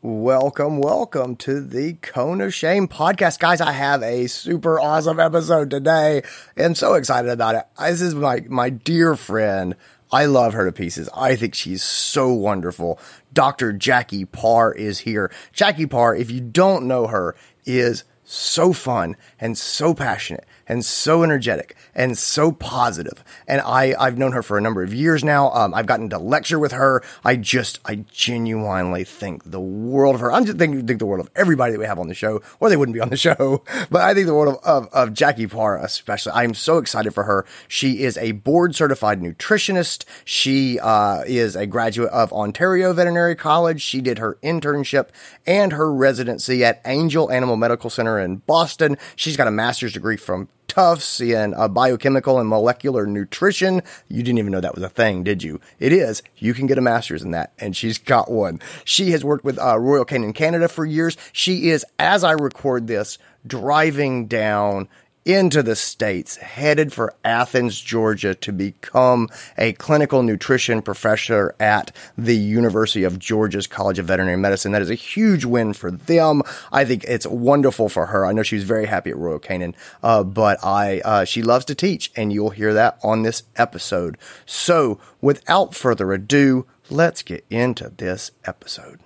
Welcome, welcome to the Cone of Shame podcast. Guys, I have a super awesome episode today. I'm so excited about it. Uh, this is my, my dear friend. I love her to pieces. I think she's so wonderful. Dr. Jackie Parr is here. Jackie Parr, if you don't know her, is so fun and so passionate and so energetic and so positive. And I, I've known her for a number of years now. Um, I've gotten to lecture with her. I just, I genuinely think the world of her. I'm just thinking, think the world of everybody that we have on the show, or they wouldn't be on the show. But I think the world of, of, of Jackie Parr, especially. I'm so excited for her. She is a board certified nutritionist. She, uh, is a graduate of Ontario Veterinary College. She did her internship and her residency at Angell Animal Medical Center in Boston. She's got a master's degree from Tufts in uh, biochemical and molecular nutrition. You didn't even know that was a thing, did you? It is. You can get a master's in that, and she's got one. She has worked with uh, Royal Canin Canada for years. She is, as I record this, driving down into the States, headed for Athens, Georgia to become a clinical nutrition professor at the University of Georgia's College of Veterinary Medicine. That is a huge win for them. I think it's wonderful for her. I know she was very happy at Royal Canin, uh, but I, uh, she loves to teach and you'll hear that on this episode. So without further ado, let's get into this episode.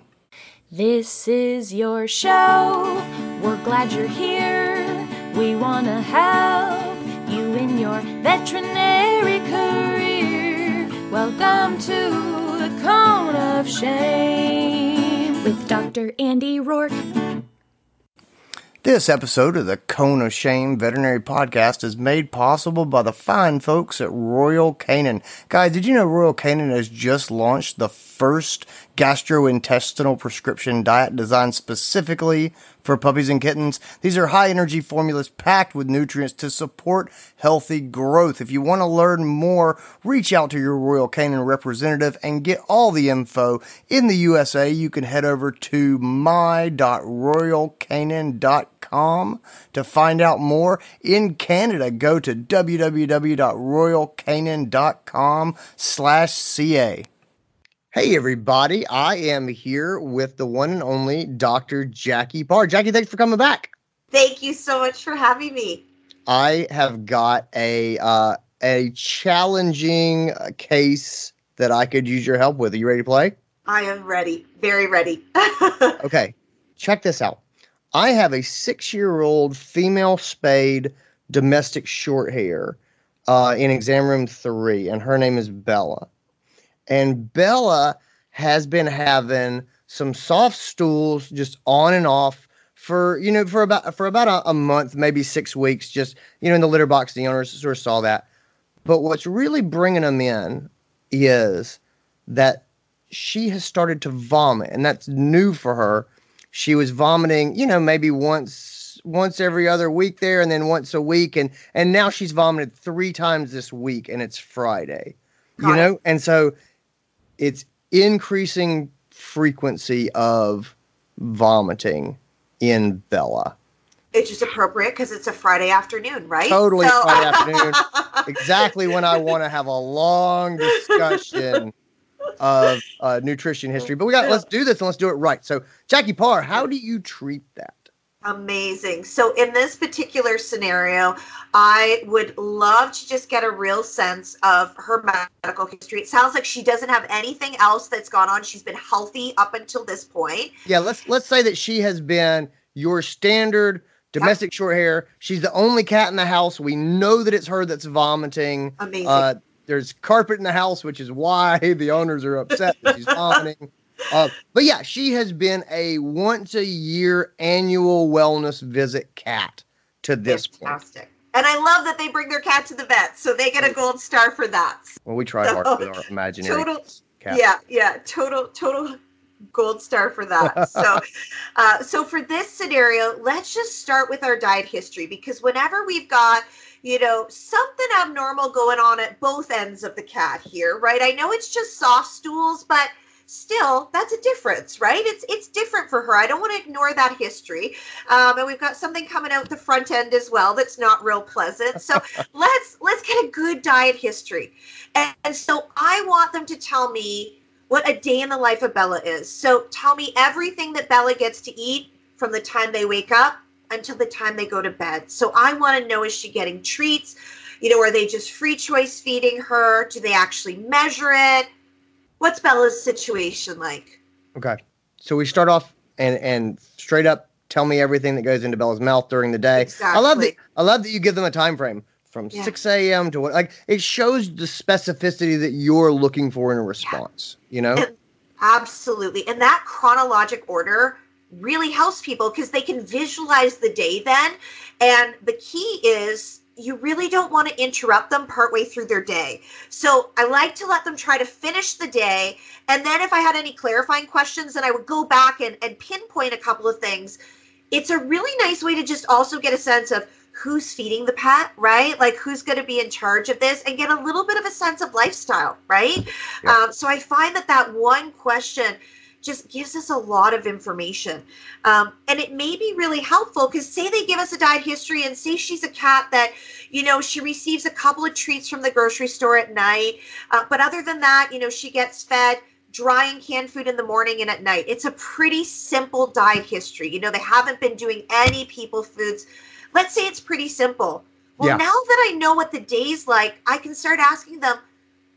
This is your show. We're glad you're here. We want to help you in your veterinary career. Welcome to the Cone of Shame with Dr. Andy Roark. This episode of the Cone of Shame Veterinary Podcast is made possible by the fine folks at Royal Canin. Guys, did you know Royal Canin has just launched the first gastrointestinal prescription diet designed specifically for puppies and kittens. These are high energy formulas packed with nutrients to support healthy growth. If you want to learn more, reach out to your Royal Canin representative and get all the info. In the USA, you can head over to my.royalcanin.com to find out more. In Canada, go to www.royalcanin.com slash CA. Hey, everybody. I am here with the one and only Dr. Jackie Parr. Jackie, thanks for coming back. Thank you so much for having me. I have got a uh, a challenging case that I could use your help with. Are you ready to play? I am ready. Very ready. okay. Check this out. I have a six year old female spayed domestic short hair uh, in exam room three, and her name is Bella and Bella has been having some soft stools just on and off for you know for about for about a, a, month maybe six weeks just you know in the litter box the owners sort of saw that. But what's really bringing them in is that she has started to vomit and that's new for her. She was vomiting you know maybe once once every other week there and then once a week and and now she's vomited three times this week and it's friday you know? And so it's increasing frequency of vomiting in Bella. It's just appropriate because it's a Friday afternoon, right? Totally so- Friday afternoon. exactly when I want to have a long discussion of uh, nutrition history. But we got let's do this and let's do it right. So, Jackie Parr, how do you treat that? Amazing. So, in this particular scenario, I would love to just get a real sense of her medical history. It sounds like she doesn't have anything else that's gone on. She's been healthy up until this point. Yeah, let's let's say that she has been your standard domestic yep. short hair. She's the only cat in the house. We know that it's her that's vomiting. Amazing. Uh, there's carpet in the house, which is why the owners are upset that she's vomiting. Uh, but yeah, she has been a once a year annual wellness visit cat to this Fantastic. point. And I love that they bring their cat to the vet, so they get a gold star for that. Well, we try so, hard with our imaginary total, cat. Yeah, yeah, total, total gold star for that. so, uh, so for this scenario, let's just start with our diet history because whenever we've got you know, something abnormal going on at both ends of the cat here, right? I know it's just soft stools, but still that's a difference right it's it's different for her i don't want to ignore that history um, and we've got something coming out the front end as well that's not real pleasant so let's let's get a good diet history and, and so i want them to tell me what a day in the life of Bella is. So tell me everything that Bella gets to eat from the time they wake up until the time they go to bed. So I want to know is she getting treats? You know, are they just free choice feeding her? Do they actually measure it? What's Bella's situation like? Okay. So we start off and and straight up tell me everything that goes into Bella's mouth during the day. Exactly. I love that I love that you give them a time frame from Yeah. 6 a.m. to what like it shows the specificity that you're looking for in a response. You know? And- Absolutely. And that chronologic order really helps people because they can visualize the day then. And the key is you really don't want to interrupt them partway through their day. So I like to let them try to finish the day. And then if I had any clarifying questions, then I would go back and, and pinpoint a couple of things. It's a really nice way to just also get a sense of who's feeding the pet, right? Like who's going to be in charge of this and get a little bit of a sense of lifestyle, right? Yeah. Um, so I find that that one question just gives us a lot of information. Um, and it may be really helpful because, say, they give us a diet history and say she's a cat that, you know, she receives a couple of treats from the grocery store at night. Uh, but other than that, you know, she gets fed dry and canned food in the morning and at night. It's a pretty simple diet history. You know, they haven't been doing any people foods. Let's say it's pretty simple. Well, Yeah. now that I know what the day's like, I can start asking them,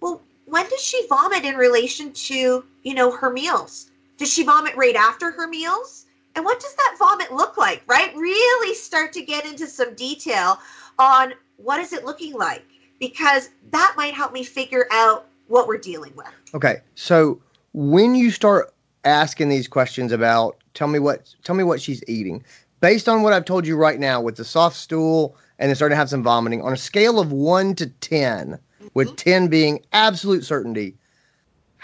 well, when does she vomit in relation to, you know, her meals? Does she vomit right after her meals? And what does that vomit look like, right? Really start to get into some detail on what is it looking like because that might help me figure out what we're dealing with. Okay. So when you start asking these questions about tell me what tell me what she's eating, based on what I've told you right now with the soft stool and then starting to have some vomiting, on a scale of one to ten, with Mhm. ten being absolute certainty,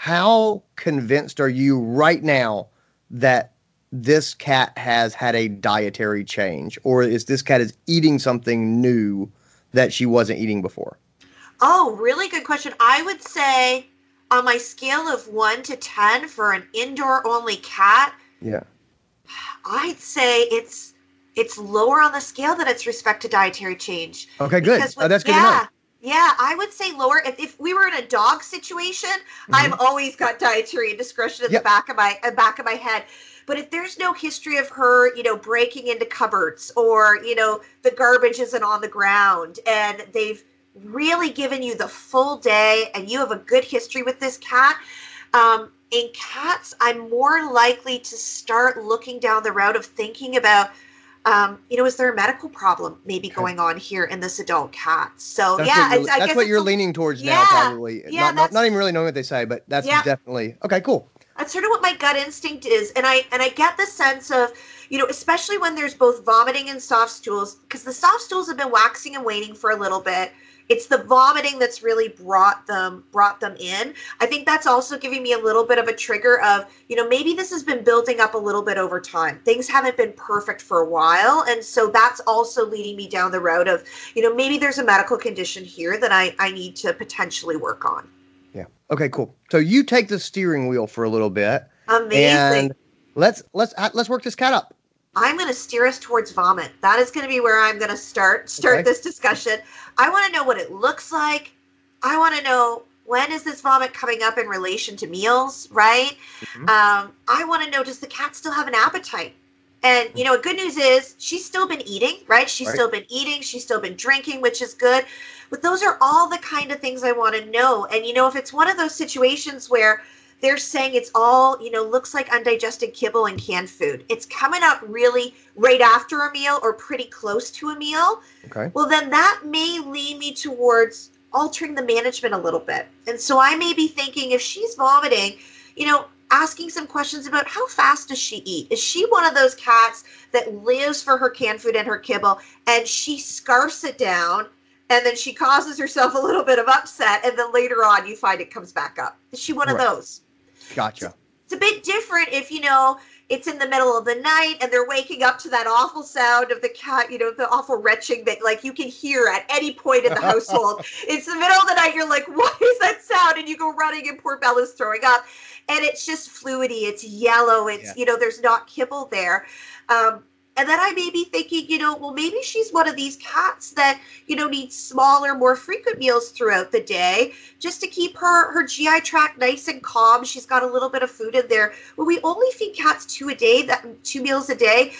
how convinced are you right now that this cat has had a dietary change, or is this cat is eating something new that she wasn't eating before? Oh, really good question. I would say on my scale of 1 to 10 for an indoor only cat, Yeah. I'd say it's it's lower on the scale than its respect to dietary change. Okay. Good. Oh, that's good to yeah, know. Yeah, I would say lower. If, if we were in a dog situation, I've always got dietary indiscretion in Mm-hmm. Yep. the back of my uh, back of my head. But if there's no history of her, you know, breaking into cupboards or you know the garbage isn't on the ground, and they've really given you the full day, and you have a good history with this cat. Um, in cats, I'm more likely to start looking down the route of thinking about um, you know, is there a medical problem maybe going on here in this adult cat? So That's yeah, what that's what you're leaning towards now, probably. yeah, not, not, not even really knowing what they say, but that's Yeah. definitely okay. Cool. That's sort of what my gut instinct is, and I and I get the sense of, you know, especially when there's both vomiting and soft stools, because the soft stools have been waxing and waning for a little bit. It's the vomiting that's really brought them brought them in. I think that's also giving me a little bit of a trigger of, you know, maybe this has been building up a little bit over time. Things haven't been perfect for a while, and so that's also leading me down the road of, you know, maybe there's a medical condition here that I I need to potentially work on. Yeah. Okay. Cool. So you take the steering wheel for a little bit, Amazing. and let's let's let's work this cat up. I'm going to steer us towards vomit. That is going to be where I'm going to start start Okay. this discussion. I want to know what it looks like. I want to know when is this vomit coming up in relation to meals, right? Mhm. Um, I want to know does the cat still have an appetite? And you know, good news is she's still been eating, right? She's Right. still been eating, she's still been drinking, which is good. But those are all the kind of things I want to know. And you know, if it's one of those situations where they're saying it's all, you know, looks like undigested kibble and canned food. It's coming up really right after a meal or pretty close to a meal. Okay. Well, then that may lead me towards altering the management a little bit. And so I may be thinking if she's vomiting, you know, asking some questions about how fast does she eat? Is she one of those cats that lives for her canned food and her kibble and she scarfs it down and then she causes herself a little bit of upset and then later on you find it comes back up? Is she one of those? Gotcha. It's a bit different if you know it's in the middle of the night and they're waking up to that awful sound of the cat, you know, the awful retching that like you can hear at any point in the household. it's the middle of the night, you're like, what is that sound? And you go running and poor Bella's throwing up. And it's just fluidy, it's yellow, it's Yeah. you know, there's not kibble there. Um, And then I may be thinking, you know, well, maybe she's one of these cats that, you know, needs smaller, more frequent meals throughout the day just to keep her, her GI tract nice and calm. She's got a little bit of food in there. Well, we only feed cats two a day, that two meals a day.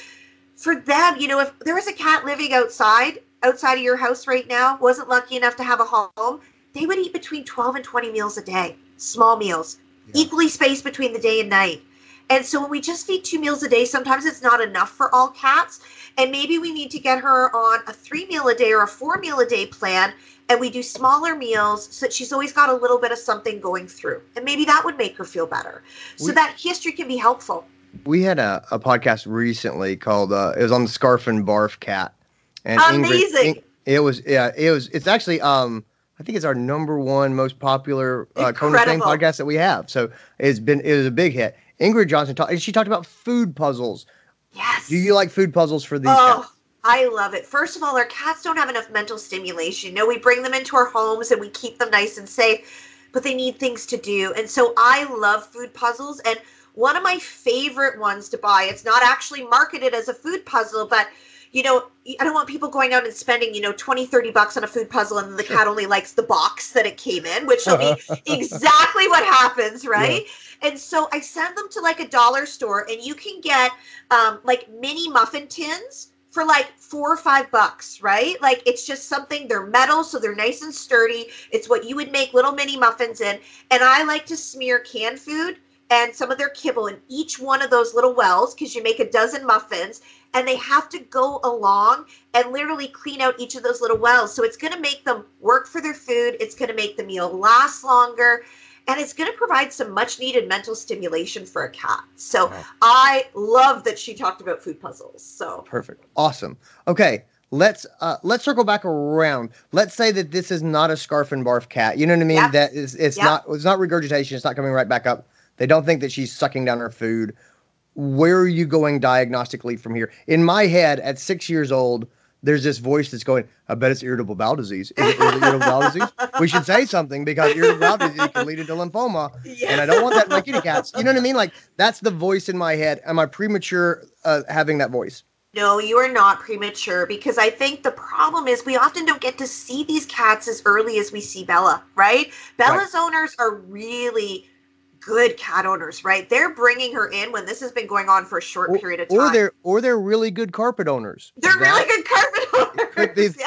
For them, you know, if there was a cat living outside, outside of your house right now, wasn't lucky enough to have a home, they would eat between 12 and 20 meals a day, small meals, yeah. equally spaced between the day and night. And so when we just feed two meals a day, sometimes it's not enough for all cats. And maybe we need to get her on a three meal a day or a four meal a day plan. And we do smaller meals so that she's always got a little bit of something going through. And maybe that would make her feel better. So we, that history can be helpful. We had a, a podcast recently called, uh, it was on the Scarf and Barf cat. And Amazing. Ingrid, it was, yeah, it was, it's actually, um, I think it's our number one most popular uh, Kona podcast that we have. So it's been it was a big hit. Ingrid Johnson talked. She talked about food puzzles. Yes. Do you like food puzzles for these? Oh, cats? I love it. First of all, our cats don't have enough mental stimulation. You know, we bring them into our homes and we keep them nice and safe, but they need things to do. And so I love food puzzles. And one of my favorite ones to buy. It's not actually marketed as a food puzzle, but you know, I don't want people going out and spending, you know, 20, 30 bucks on a food puzzle and the cat only likes the box that it came in, which will be exactly what happens, right? Yeah. And so I send them to like a dollar store and you can get um, like mini muffin tins for like four or five bucks, right? Like it's just something, they're metal, so they're nice and sturdy. It's what you would make little mini muffins in. And I like to smear canned food and some of their kibble in each one of those little wells because you make a dozen muffins and they have to go along and literally clean out each of those little wells. So it's going to make them work for their food, it's going to make the meal last longer. And it's going to provide some much needed mental stimulation for a cat. So I love that she talked about food puzzles. So perfect. Awesome. Okay let's uh, let's circle back around. Let's say that this is not a scarf and barf cat. You know what I mean? Yep. That is it's yep. not it's not regurgitation. It's not coming right back up. They don't think that she's sucking down her food where are you going diagnostically from here? In my head, at six years old, there's this voice that's going, I bet it's irritable bowel disease. Is it, irritable bowel disease? We should say something because irritable bowel disease can lead into lymphoma. Yes. And I don't want that in my kitty cats. You know what I mean? Like, that's the voice in my head. Am I premature uh, having that voice? No, you are not premature because I think the problem is we often don't get to see these cats as early as we see Bella, right? Bella's right. owners are really good cat owners, right? They're bringing her in when this has been going on for a short or, period of time. Or they're or they're really good carpet owners. They're really good carpet owners.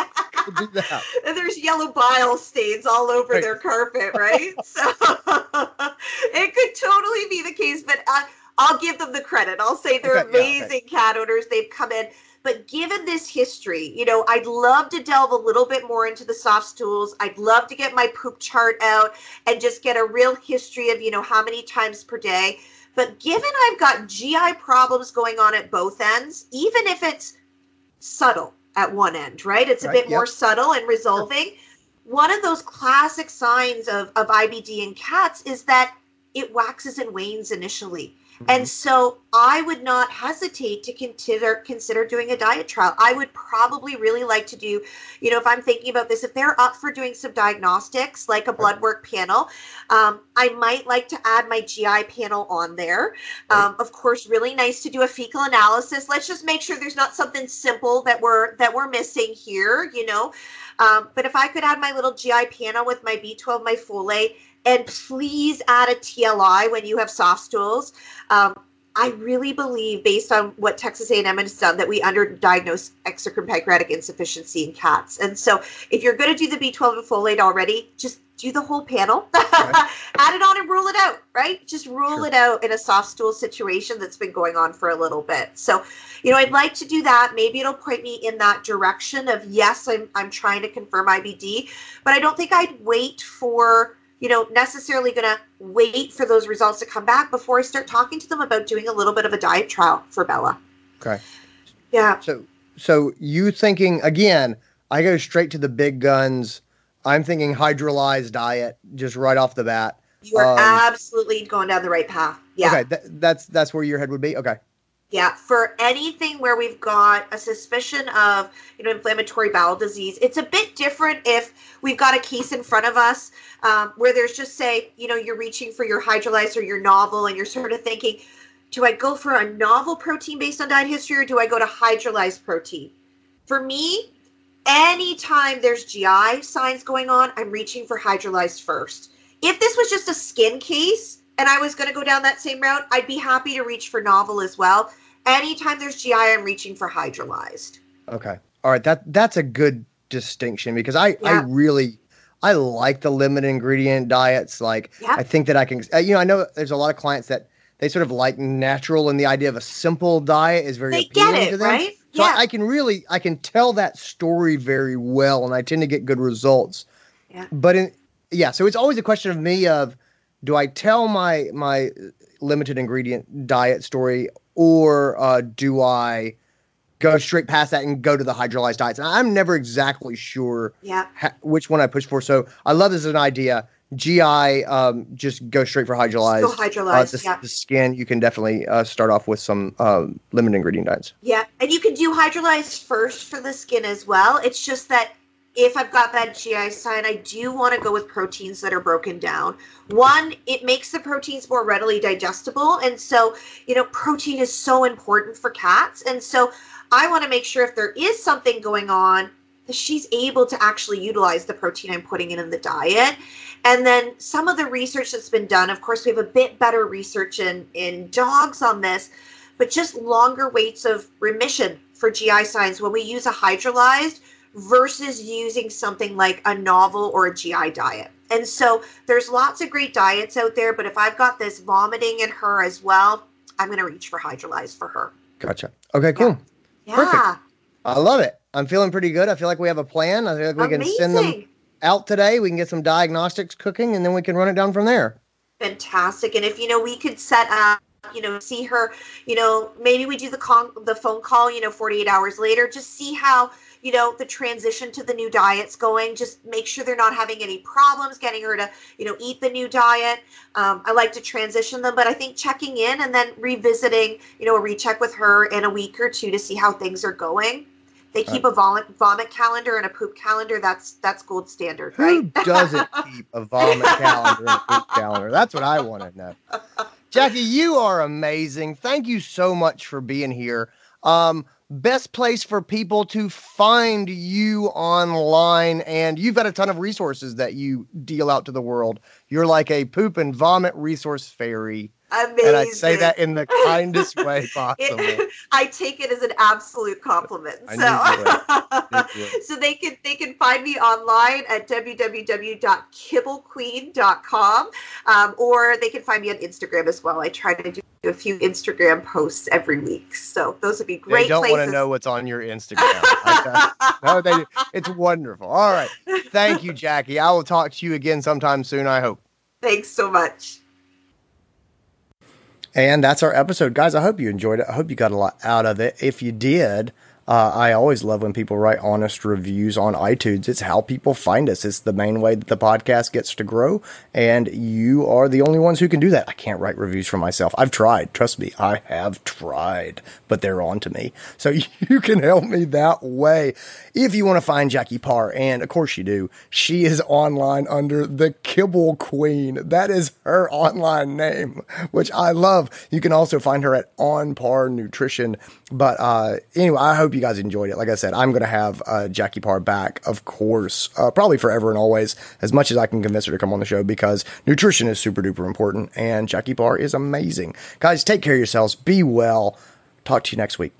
yeah. And there's yellow bile stains all over right. their carpet, right? so it could totally be the case, but uh, I'll give them the credit. I'll say they're okay, amazing yeah, okay. cat owners. They've come in but given this history, you know, I'd love to delve a little bit more into the soft stools. I'd love to get my poop chart out and just get a real history of, you know, how many times per day. But given I've got GI problems going on at both ends, even if it's subtle at one end, right? It's a right, bit yep. more subtle and resolving. Sure. One of those classic signs of, of IBD in cats is that it waxes and wanes initially. Mm-hmm. And so I would not hesitate to consider consider doing a diet trial. I would probably really like to do, you know, if I'm thinking about this, if they're up for doing some diagnostics like a blood work panel, um, I might like to add my GI panel on there. Um, of course, really nice to do a fecal analysis. Let's just make sure there's not something simple that we're that we're missing here, you know. Um, but if I could add my little GI panel with my B12, my folate, and please add a TLI when you have soft stools. Um, I really believe, based on what Texas A&M has done, that we underdiagnose exocrine pancreatic insufficiency in cats. And so, if you're going to do the B12 and folate already, just do the whole panel, right. add it on and rule it out, right? Just rule sure. it out in a soft stool situation that's been going on for a little bit. So, you know, I'd like to do that. Maybe it'll point me in that direction of yes, I'm I'm trying to confirm IBD, but I don't think I'd wait for you know, necessarily going to wait for those results to come back before I start talking to them about doing a little bit of a diet trial for Bella. Okay. Yeah. So, so you thinking again? I go straight to the big guns. I'm thinking hydrolyzed diet just right off the bat. You are um, absolutely going down the right path. Yeah. Okay, th- that's that's where your head would be. Okay. Yeah, for anything where we've got a suspicion of, you know, inflammatory bowel disease, it's a bit different if we've got a case in front of us um, where there's just say, you know, you're reaching for your hydrolyzer, or your novel, and you're sort of thinking, do I go for a novel protein based on diet history or do I go to hydrolyzed protein? For me, anytime there's GI signs going on, I'm reaching for hydrolyzed first. If this was just a skin case and I was going to go down that same route, I'd be happy to reach for novel as well. Anytime there's GI, I'm reaching for hydrolyzed. Okay. All right. That that's a good distinction because I I really I like the limited ingredient diets. Like Yeah. I think that I can. uh, You know, I know there's a lot of clients that they sort of like natural, and the idea of a simple diet is very They get appealing it, to them. right? So Yeah. I, I can really I can tell that story very well, and I tend to get good results. Yeah. But in yeah, so it's always a question of me of do I tell my my limited ingredient diet story or uh, do I go straight past that and go to the hydrolyzed diets? And I'm never exactly sure Yeah. ha- which one I push for. So I love this as an idea. GI, um, just go straight for hydrolyzed. Go hydrolyzed, the, yeah. the skin, you can definitely uh, start off with some um, limited ingredient diets. Yeah, and you can do hydrolyzed first for the skin as well. It's just that if I've got that GI sign, I do want to go with proteins that are broken down. One, it makes the proteins more readily digestible. And so, you know, protein is so important for cats. And so I want to make sure if there is something going on, that she's able to actually utilize the protein I'm putting in in the diet. And then some of the research that's been done, of course, we have a bit better research in, in dogs on this, but just longer waits of remission for GI signs when we use a hydrolyzed versus using something like a novel or a GI diet. And so there's lots of great diets out there, but if I've got this vomiting in her as well, I'm going to reach for hydrolyzed for her. Gotcha. Okay, cool. Yeah. Perfect. I love it. I'm feeling pretty good. I feel like we have a plan. I feel like we can Amazing. send them out today. We can get some diagnostics cooking, and then we can run it down from there. fantastic and if you know we could set up you know see her you know maybe we do the con the phone call you know 48 hours later just see how you know the transition to the new diet's going just make sure they're not having any problems getting her to you know eat the new diet um, i like to transition them but i think checking in and then revisiting you know a recheck with her in a week or two to see how things are going they keep a vomit vomit calendar and a poop calendar that's that's gold standard Who right doesn't keep a vomit calendar and a poop calendar? That's what I want to know. Jackie, you are amazing. Thank you so much for being here. Um, best place for people to find you online, and you've got a ton of resources that you deal out to the world. You're like a poop and vomit resource fairy, amazing and I say that in the kindest way possible. It, I take it as an absolute compliment. I knew you would. Knew you So, so they can they can find me online at www.kibblequeen.com, um, or they can find me on Instagram as well. I try to do a few Instagram posts every week, so those would be great they don't want to know what's on your Instagram. No, they do. It's wonderful. All right. Thank you, Jackie. I will talk to you again sometime soon, I hope. Thanks so much. And that's our episode, guys. I hope you enjoyed it. I hope you got a lot out of it. If you did, uh, I always love when people write honest reviews on iTunes. It's how people find us. It's the main way that the podcast gets to grow, and you are the only ones who can do that. I can't write reviews for myself. I've tried. Trust me, I have tried, but they're on to me. So you can help me that way. If you want to find Jackie Parr, and of course you do, she is online under the Kibble Queen. That is her online name, which I love. You can also find her at On Par Nutrition. But uh, anyway, I hope you guys enjoyed it. Like I said, I'm going to have uh, Jackie Parr back, of course, uh, probably forever and always, as much as I can convince her to come on the show because nutrition is super duper important and Jackie Parr is amazing. Guys, take care of yourselves. Be well. Talk to you next week.